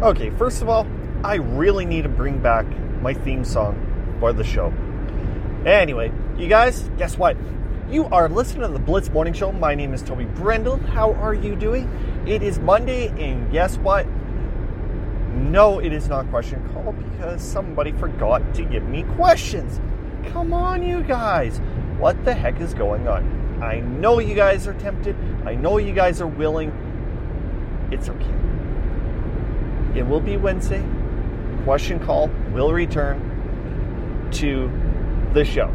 Okay, first of all, I really need to bring back my theme song for the show. Anyway, you guys, guess what? You are listening to the Blitz Morning Show. My name is Toby Brendel. How are you doing? It is Monday, and guess what? No, it is not question call because somebody forgot to give me questions. Come on, you guys. What the heck is going on? I know you guys are tempted. I know you guys are willing. It's okay. It will be Wednesday. Question call will return to the show.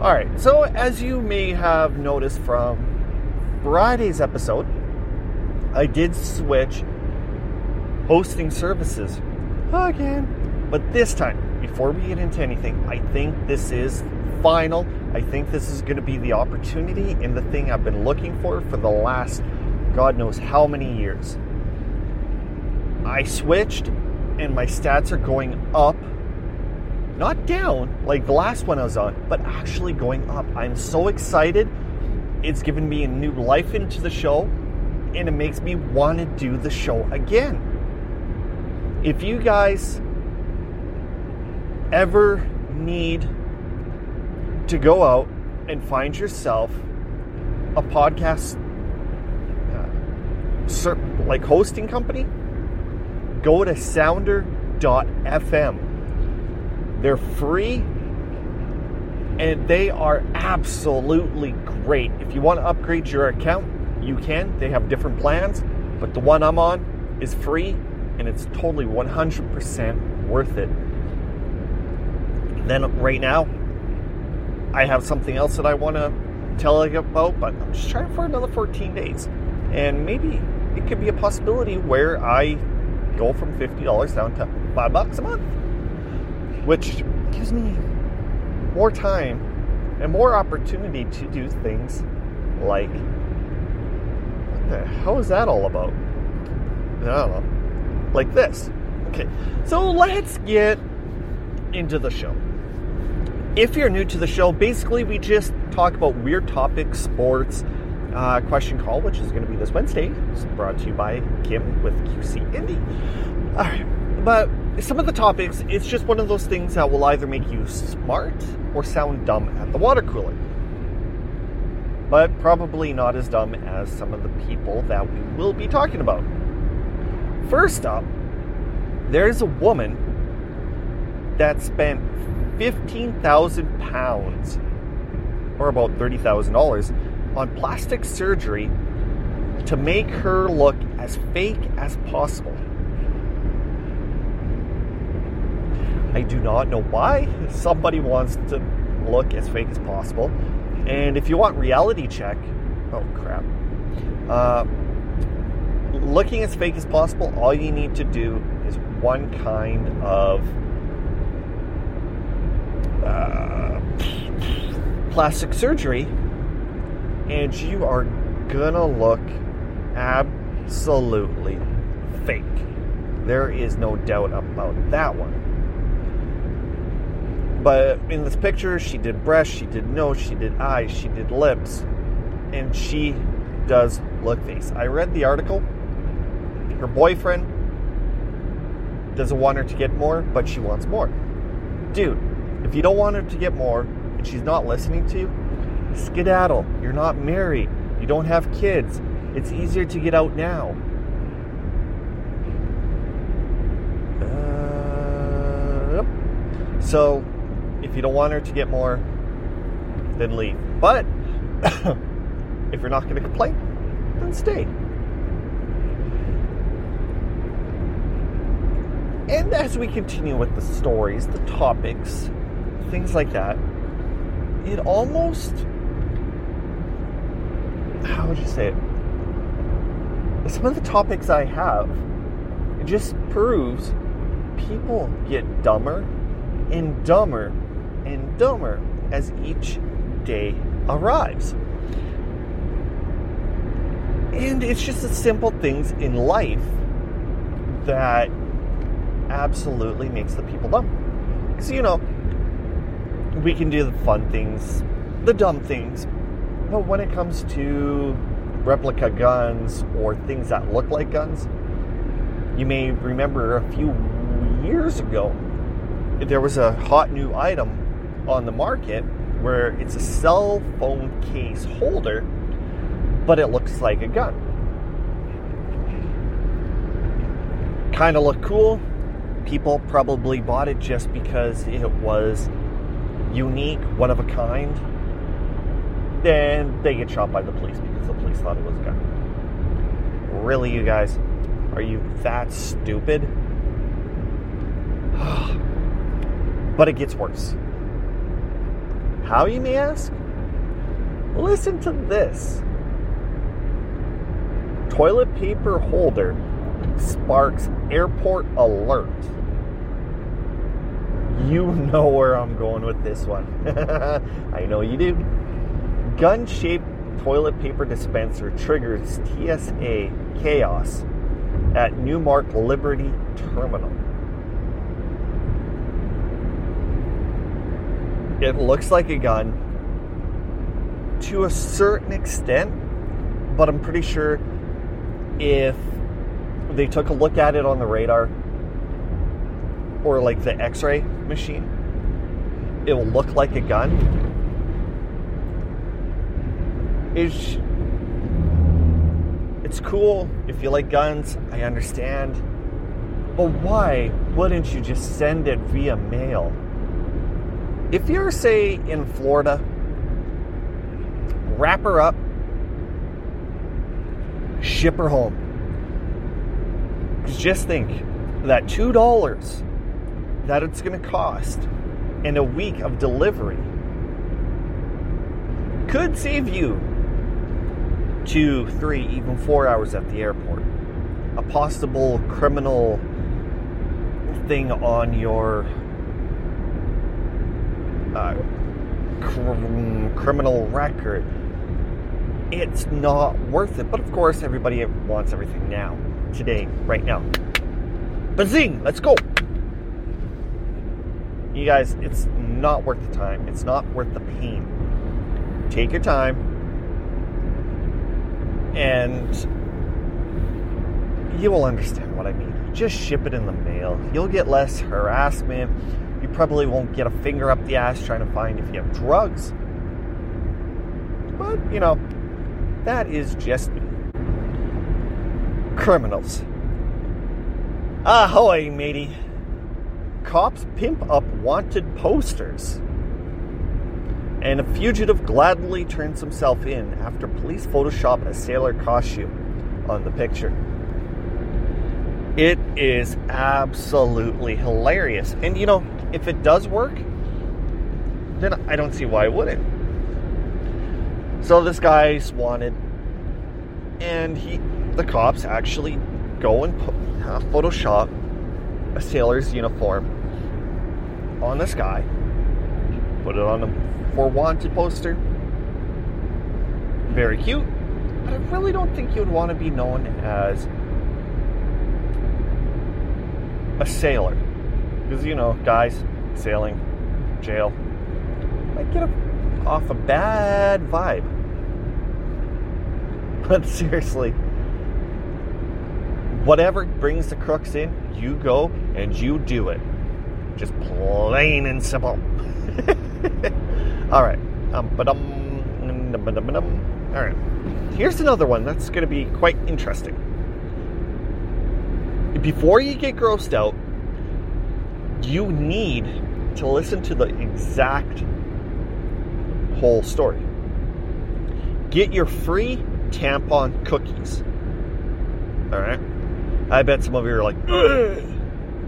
All right, so as you may have noticed from Friday's episode, I did switch hosting services again. But this time, before we get into anything, I think this is final. I think this is going to be the opportunity and the thing I've been looking for for the last God knows how many years. I switched and my stats are going up. Not down like the last one I was on, but actually going up. I'm so excited. It's given me a new life into the show and it makes me want to do the show again. If you guys ever need to go out and find yourself a podcast uh, like hosting company, go to sounder.fm. They're free and they are absolutely great. If you want to upgrade your account, you can. They have different plans, but the one I'm on is free and it's totally 100% worth it. Then, right now, I have something else that I want to tell you about, but I'm just trying for another 14 days. And maybe it could be a possibility where I go from $50 down to 5 bucks a month, which gives me more time and more opportunity to do things like what the hell is that all about? I don't know. Like this. Okay, so let's get into the show. If you're new to the show, basically we just talk about weird topics, sports, uh, question call, which is going to be this Wednesday. It's brought to you by Kim with QC Indy. All right, but some of the topics, it's just one of those things that will either make you smart or sound dumb at the water cooler. But probably not as dumb as some of the people that we will be talking about. First up, there's a woman that spent 15,000 pounds, or about $30,000, on plastic surgery to make her look as fake as possible. I do not know why somebody wants to look as fake as possible. And if you want reality check, oh crap. Uh, looking as fake as possible, all you need to do is one kind of uh, plastic surgery, and you are gonna look absolutely fake. There is no doubt about that one. But in this picture, she did breasts, she did nose, she did eyes, she did lips, and she does look face. I read the article. Her boyfriend doesn't want her to get more, but she wants more. Dude, if you don't want her to get more and she's not listening to you, skedaddle. You're not married. You don't have kids. It's easier to get out now. Uh, so, if you don't want her to get more, then leave. But if you're not going to complain, then stay. And as we continue with the stories, the topics, things like that, it almost, how would you say it? Some of the topics I have, it just proves people get dumber and dumber and dumber as each day arrives. And it's just the simple things in life that absolutely makes the people dumb. Because, you know, we can do the fun things, the dumb things, but when it comes to replica guns or things that look like guns, You may remember a few years ago, there was a hot new item on the market where it's a cell phone case holder, but it looks like a gun. Kind of look cool. People probably bought it just because it was unique, one of a kind. Then they get shot by the police because the police thought it was a gun. Really, you guys? Are you that stupid? but it gets worse. How, you may ask? Listen to this toilet paper holder sparks airport alert. You know where I'm going with this one. I know you do. Gun shaped toilet paper dispenser triggers TSA chaos at Newark Liberty Terminal. It looks like a gun to a certain extent, but I'm pretty sure if they took a look at it on the radar or like the x ray machine, it will look like a gun. Is it's cool if you like guns, I understand. But why wouldn't you just send it via mail? If you're, say, in Florida, wrap her up, ship her home. Just think that $2 that it's going to cost in a week of delivery could save you two, three, even four hours at the airport. A possible criminal thing on your uh, cr- criminal record. It's not worth it. But of course, everybody wants everything now, today, right now. Bazing! Let's go! You guys, it's not worth the time. It's not worth the pain. Take your time and you will understand what I mean. Just ship it in the mail. You'll get less harassment. You probably won't get a finger up the ass trying to find if you have drugs. But, you know, that is just me. Criminals. Ahoy, matey. Cops pimp up wanted posters and a fugitive gladly turns himself in after police Photoshop a sailor costume on the picture. It is absolutely hilarious. And you know, if it does work, then I don't see why it wouldn't. So this guy's wanted, and he, the cops actually go and uh, Photoshop a sailor's uniform on this guy, put it on him for wanted poster. Very cute, but I really don't think you'd want to be known as a sailor. Because, you know, guys, sailing, jail, might get a, off a bad vibe. But seriously, whatever brings the crooks in, you go and you do it. Just plain and simple. All right. Um, but um, all right. Here's another one that's going to be quite interesting. Before you get grossed out, you need to listen to the exact whole story. Get your free tampon cookies. All right. I bet some of you are like, Ugh.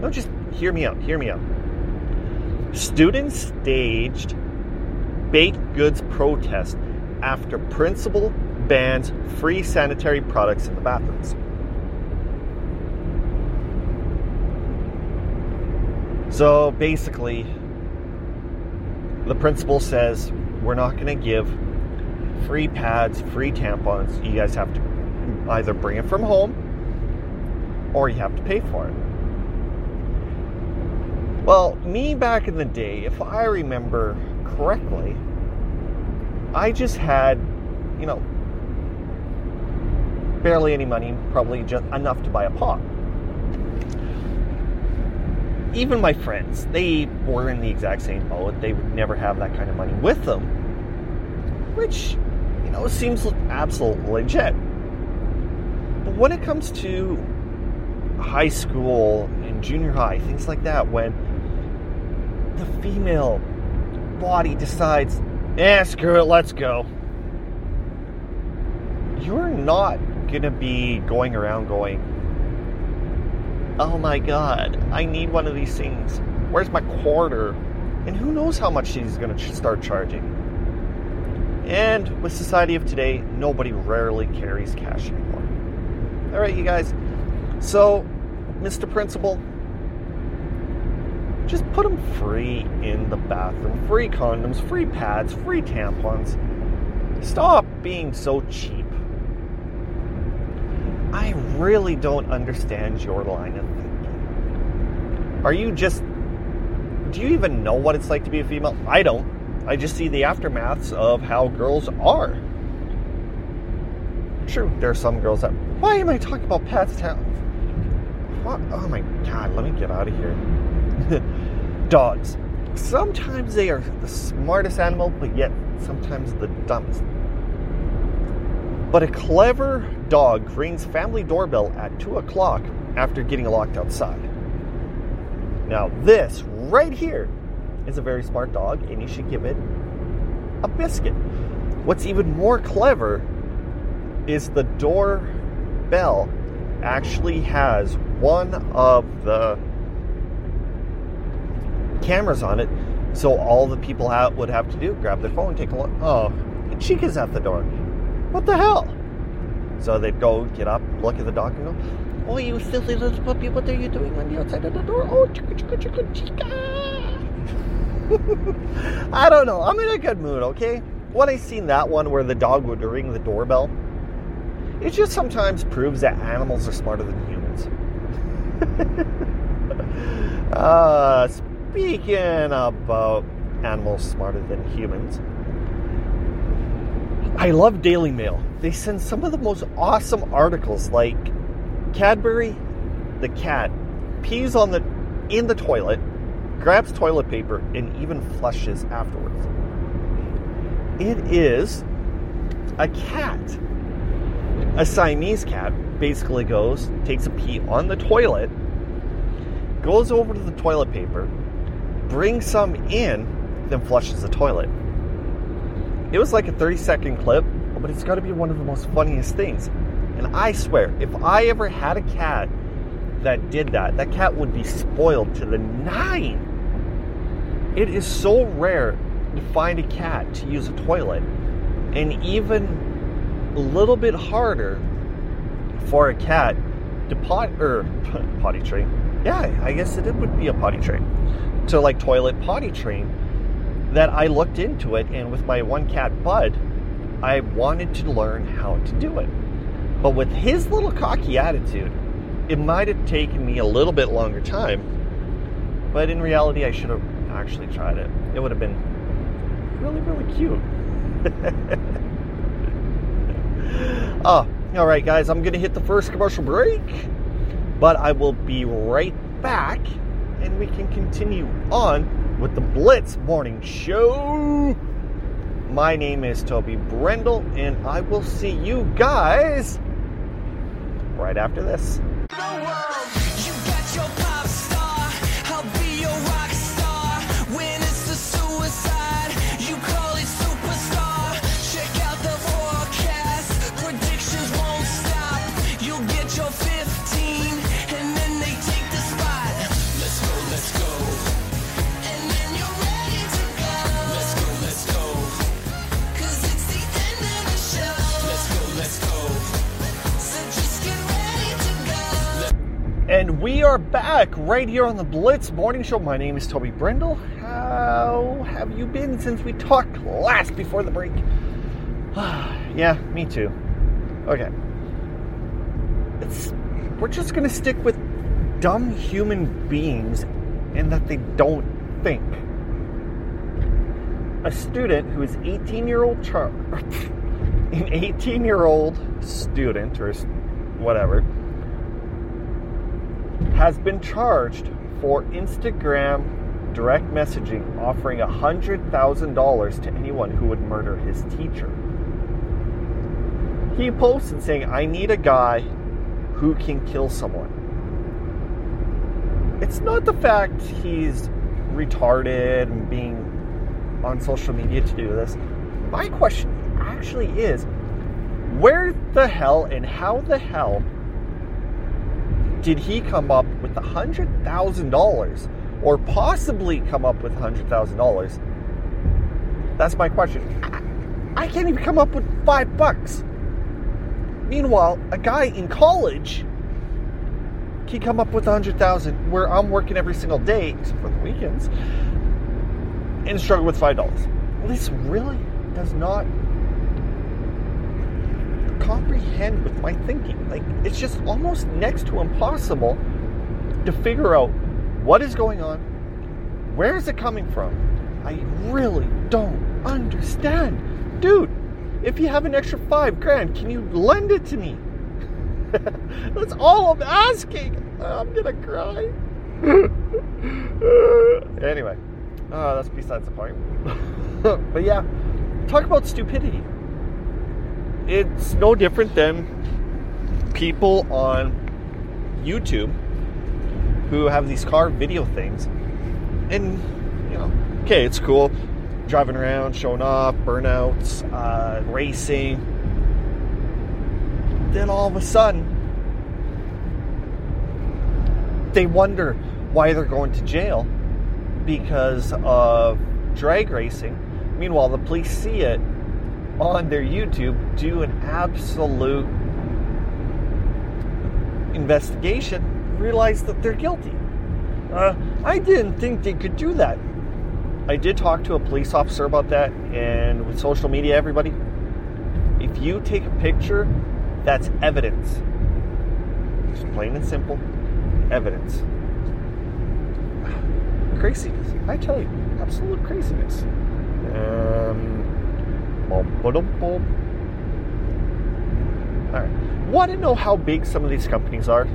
no, just hear me out. Hear me out. Students staged baked goods protest after principal bans free sanitary products in the bathrooms. So basically, the principal says we're not going to give free pads, free tampons. You guys have to either bring it from home or you have to pay for it. Well, me back in the day, if I remember correctly, I just had, you know, barely any money, probably just enough to buy a pot. even my friends, they were in the exact same boat. They would never have that kind of money with them, which, you know, seems absolutely legit. But when it comes to high school and junior high, things like that, when the female body decides, eh, screw it, let's go. You're not gonna be going around going, oh my god, I need one of these things. Where's my quarter? And who knows how much she's gonna start charging. And with society of today, nobody rarely carries cash anymore. All right, you guys. So, Mr. Principal, just put them free in the bathroom. Free condoms, free pads, free tampons. Stop being so cheap. I really don't understand your line of thinking. Are you just. Do you even know what it's like to be a female? I don't. I just see the aftermaths of how girls are. True, there are some girls that. Why am I talking about pads? What? Oh my god, let me get out of here. Dogs. Sometimes they are the smartest animal, but yet sometimes the dumbest. But a clever dog rings family doorbell at 2 o'clock after getting locked outside. Now, this right here is a very smart dog, and you should give it a biscuit. What's even more clever is the doorbell actually has one of the cameras on it, so all the people out would have to do grab their phone, take a look. Oh, Chica's at the door. What the hell? So they'd go get up, look at the dog, and go, "Oh, you silly little puppy! What are you doing on the outside of the door? Oh, chica, chica, chica, chica!" I don't know. I'm in a good mood. Okay. When I seen that one where the dog would ring the doorbell, it just sometimes proves that animals are smarter than humans. uh, speaking about animals smarter than humans, I love Daily Mail. They send some of the most awesome articles like Cadbury the cat pees on the in the toilet, grabs toilet paper and even flushes afterwards. It is a cat. A Siamese cat basically goes, takes a pee on the toilet, goes over to the toilet paper, brings some in, then flushes the toilet. It was like a 30 second clip, but it's got to be one of the most funniest things. And I swear, if I ever had a cat that did that, that cat would be spoiled to the nine. It is so rare to find a cat to use a toilet, and even a little bit harder for a cat to pot or er, potty train. Yeah, I guess it would be a potty train to like toilet potty train. That I looked into it, and with my one cat Bud, I wanted to learn how to do it. But with his little cocky attitude, it might have taken me a little bit longer time. But in reality, I should have actually tried it. It would have been really, really cute. oh, all right, guys, I'm going to hit the first commercial break, but I will be right back and we can continue on with the Blitz Morning Show. My name is Toby Brendel, and I will see you guys right after this. And we are back right here on the Blitz Morning Show. My name is Toby Brendel. How have you been since we talked last before the break? yeah, me too. Okay. It's, we're just going to stick with dumb human beings and that they don't think. A student who is 18 year old Char- an 18 year old student or whatever has been charged for Instagram direct messaging offering $100,000 to anyone who would murder his teacher. He posted saying, I need a guy who can kill someone. It's not the fact he's retarded and being on social media to do this. My question actually is where the hell and how the hell did he come up with a hundred thousand dollars or possibly come up with a hundred thousand dollars? That's my question. I, can't even come up with five bucks. Meanwhile a guy in college can come up with a hundred thousand where i'm working every single day except for the weekends and struggle with five dollars. This really does not comprehend with my thinking. Like, it's just almost next to impossible to figure out what is going on, where is it coming from. I really don't understand. Dude, if you have an extra five grand, can you lend it to me? That's all I'm asking. I'm gonna cry. anyway, uh, that's besides the point. but yeah, talk about stupidity it's no different than people on YouTube who have these car video things. And, you know, okay, it's cool. Driving around, showing off, burnouts, uh, racing. Then all of a sudden, they wonder why they're going to jail because of drag racing. Meanwhile, the police see it on their YouTube do an absolute investigation, realize that they're guilty. Uh, I didn't think they could do that. I did talk to a police officer about that, and with social media, everybody, if you take a picture, that's evidence. It's plain and simple evidence. Craziness. I tell you, absolute craziness. Um, Alright. Want to know how big some of these companies are?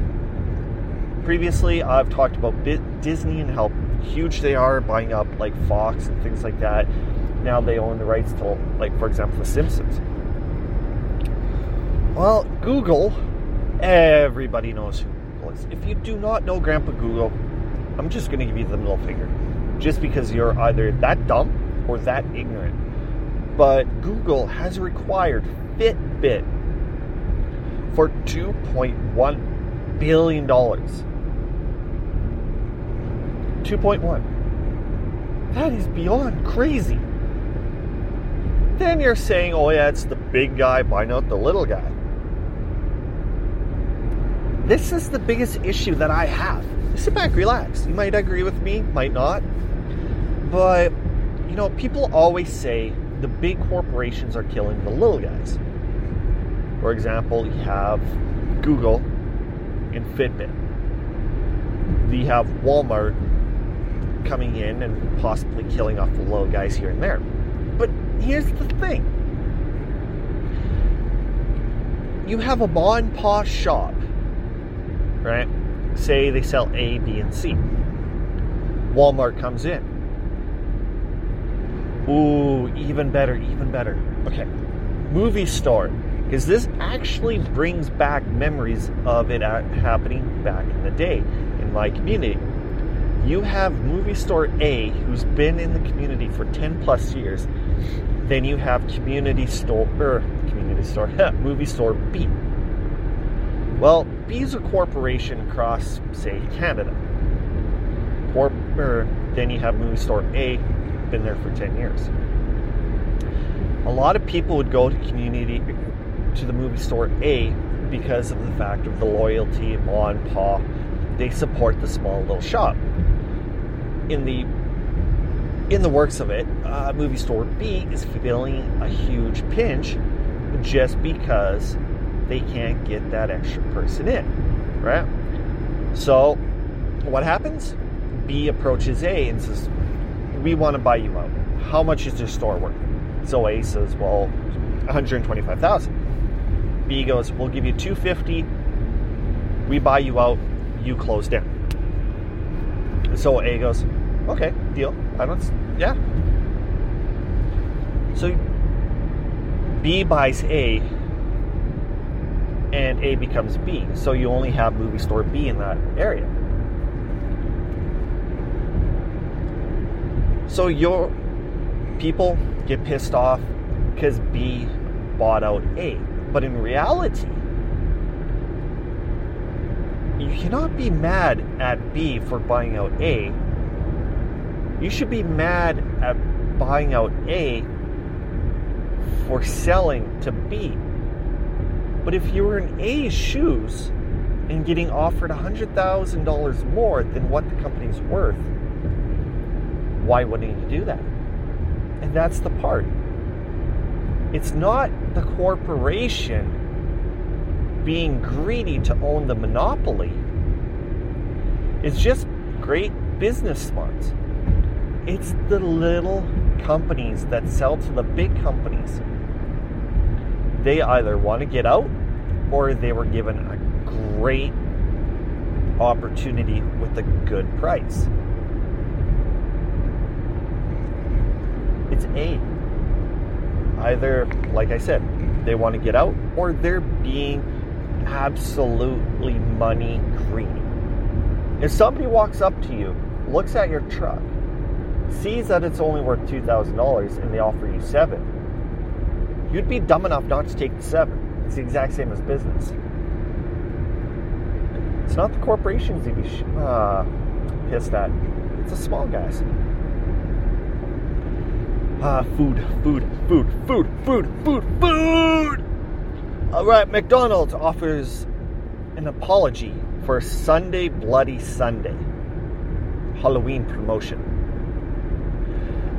Previously, I've talked about Disney and how huge they are, buying up like Fox and things like that. Now they own the rights to, like, for example, The Simpsons. Well, Google, everybody knows who Google is. If you do not know Grandpa Google, I'm just going to give you the middle finger. Just because you're either that dumb or that ignorant but Google has required Fitbit for $2.1 billion. 2.1. That is beyond crazy. Then you're saying, oh, yeah, it's the big guy buying out the little guy. This is the biggest issue that I have. Sit back, relax. You might agree with me, might not. But, you know, people always say the big corporations are killing the little guys. For example, you have Google and Fitbit. You have Walmart coming in and possibly killing off the little guys here and there. But here's the thing you have a mom and shop, right? Say they sell A, B, and C. Walmart comes in Ooh, even better, even better. Okay, movie store. Because this actually brings back memories of it happening back in the day in my community. You have movie store A, who's been in the community for 10 plus years. Then you have community store, er, community store, movie store B. Well, B is a corporation across, say, Canada. Corp, er, then you have movie store A, been there for 10 years. A lot of people would go to community to the movie store A because of the fact of the loyalty, ma and pa. They support the small little shop. In the in the works of it, uh, movie store B is feeling a huge pinch just because they can't get that extra person in, right? So, what happens? B approaches A and says, we want to buy you out. How much is your store worth? So A says, well, 125,000. B goes, we'll give you 250. We buy you out. You close down. So A goes, okay, deal. I don't, yeah. So B buys A, and A becomes B. So you only have movie store B in that area. So your people get pissed off because B bought out A. But in reality, you cannot be mad at B for buying out A. You should be mad at buying out A for selling to B. But if you were in A's shoes and getting offered $100,000 more than what the company's worth, why wouldn't you do that? And that's the part. It's not the corporation being greedy to own the monopoly. It's just great business smarts. It's the little companies that sell to the big companies. They either want to get out or they were given a great opportunity with a good price. It's A. Either, like I said, they want to get out or they're being absolutely money greedy. If somebody walks up to you, looks at your truck, sees that it's only worth $2,000 and they offer you seven, you'd be dumb enough not to take the seven. It's the exact same as business. It's not the corporations you'd be uh, pissed at, it's the small guys. Ah, food, food, food, food, food, food, food! All right, McDonald's offers an apology for Sunday Bloody Sunday Halloween promotion.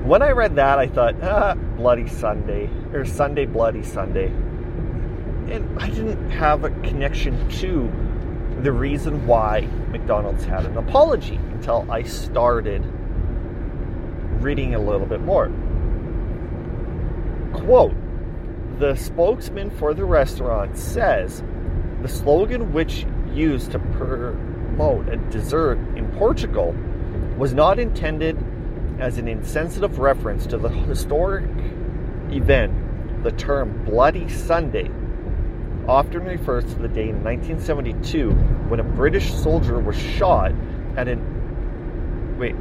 When I read that, I thought, ah, Bloody Sunday, or Sunday Bloody Sunday. And I didn't have a connection to the reason why McDonald's had an apology until I started reading a little bit more. Quote the spokesman for the restaurant says the slogan which used to promote a dessert in Portugal was not intended as an insensitive reference to the historic event. The term Bloody Sunday often refers to the day in 1972 when a British soldier was shot at an wait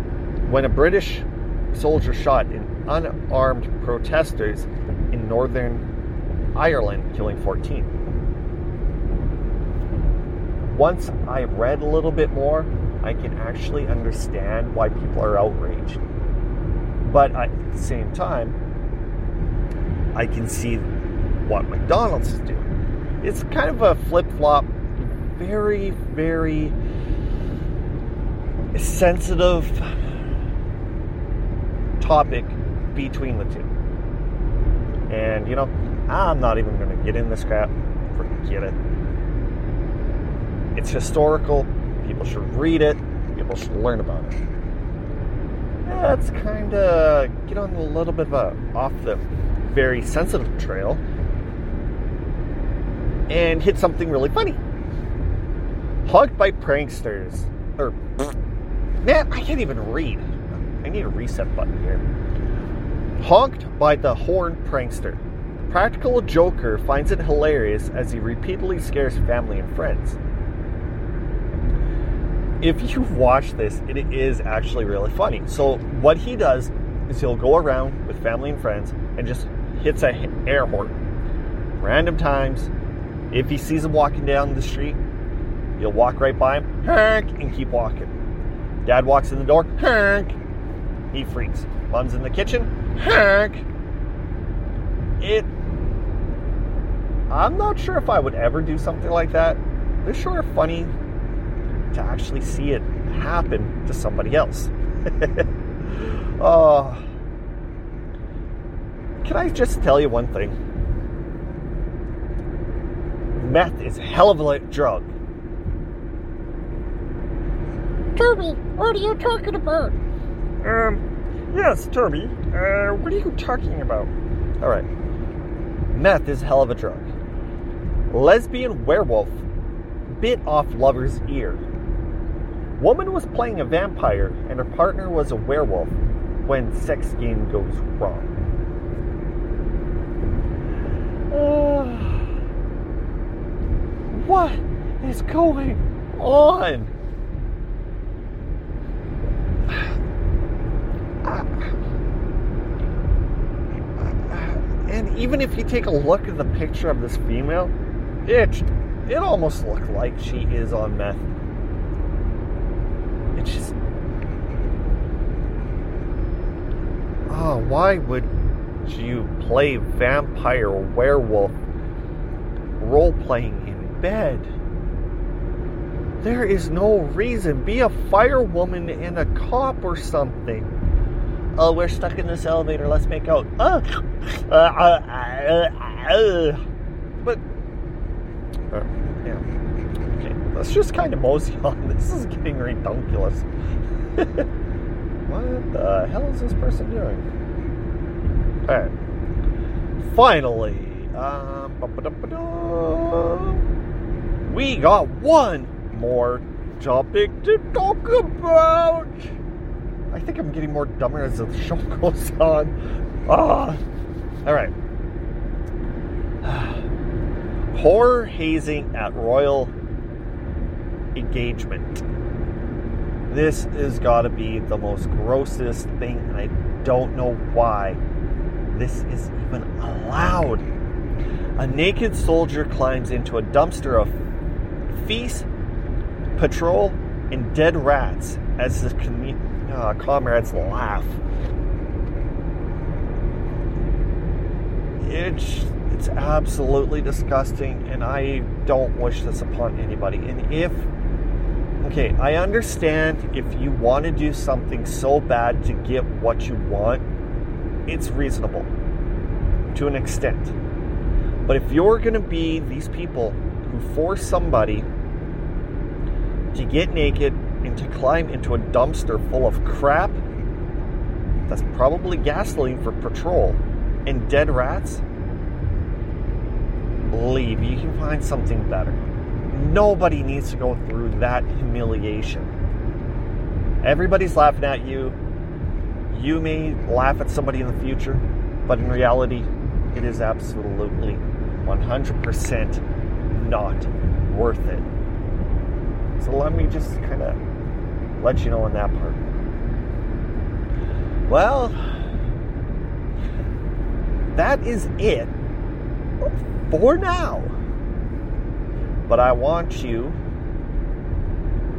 when a British soldier shot unarmed protesters northern Ireland, killing 14. Once I read a little bit more, I can actually understand why people are outraged. But at the same time, I can see what McDonald's is doing. It's kind of a flip flop, very, very sensitive topic between the two. And, you know, I'm not even going to get in this crap. Forget it. It's historical. People should read it. People should learn about it. Let's kind of get on a little bit of a off the very sensitive trail and hit something really funny. Hugged by pranksters. Or, man, I can't even read. I need a reset button here. Honked by the horn prankster. The Practical Joker finds it hilarious as he repeatedly scares family and friends. If you watch this, it is actually really funny. So, what he does is he'll go around with family and friends and just hits a air horn. Random times. If he sees them walking down the street, he'll walk right by him, honk, and keep walking. Dad walks in the door, honk. He freaks. Mom's in the kitchen, honk. It I'm not sure if I would ever do something like that. It's sure funny to actually see it happen to somebody else. oh. Can I just tell you one thing? Meth is hell of a drug. Toby, what are you talking about? Um, yes, Toby. Uh, what are you talking about? All right. Meth is hell of a drug lesbian werewolf bit off lover's ear. Woman was playing a vampire and her partner was a werewolf when sex game goes wrong. Uh, what is going on? And even if you take a look at the picture of this female, it it almost looked like she is on meth. It's just Oh, why would you play vampire werewolf role playing in bed? There is no reason. Be a firewoman and a cop or something. Oh, we're stuck in this elevator. Let's make out. Uh, uh, uh, uh, but, uh, yeah. Okay, let's just kind of mosey on. This is getting ridiculous. what the hell is this person doing? Alright. Finally, um, we got one more topic to talk about. I think I'm getting more dumber as the show goes on. Ah, all right. Horror hazing at royal engagement. This has got to be the most grossest thing, and I don't know why this is even allowed. A naked soldier climbs into a dumpster of feast, patrol, and dead rats as the uh, comrades laugh. It's it's absolutely disgusting, and I don't wish this upon anybody. And if okay, I understand if you want to do something so bad to get what you want, it's reasonable to an extent. But if you're going to be these people who force somebody to get naked and to climb into a dumpster full of crap that's probably gasoline for patrol and dead rats, leave. You can find something better. Nobody needs to go through that humiliation. Everybody's laughing at you. You may laugh at somebody in the future, but in reality, it is absolutely 100% not worth it. So let me just kind of let you know on that part. Well, that is it for now. But I want you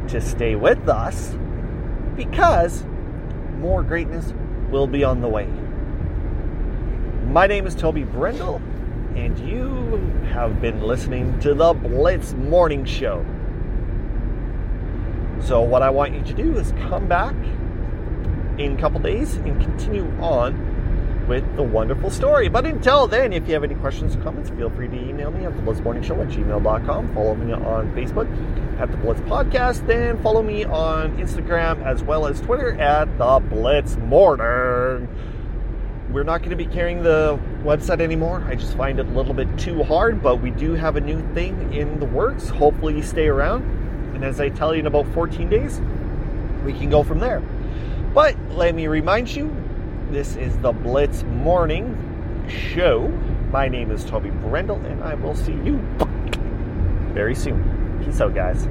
to stay with us because more greatness will be on the way. My name is Toby Brendel, and you have been listening to the Blitz Morning Show. So, what I want you to do is come back in a couple days and continue on with the wonderful story. But until then, if you have any questions or comments, feel free to email me at the Blitz Morning Show at gmail.com. Follow me on Facebook at the Blitz Podcast. Then follow me on Instagram as well as Twitter at the Blitz Morning. We're not going to be carrying the website anymore. I just find it a little bit too hard, but we do have a new thing in the works. Hopefully, you stay around. And as I tell you in about 14 days, we can go from there. But let me remind you this is the Blitz Morning Show. My name is Toby Brendel, and I will see you very soon. Peace out, guys.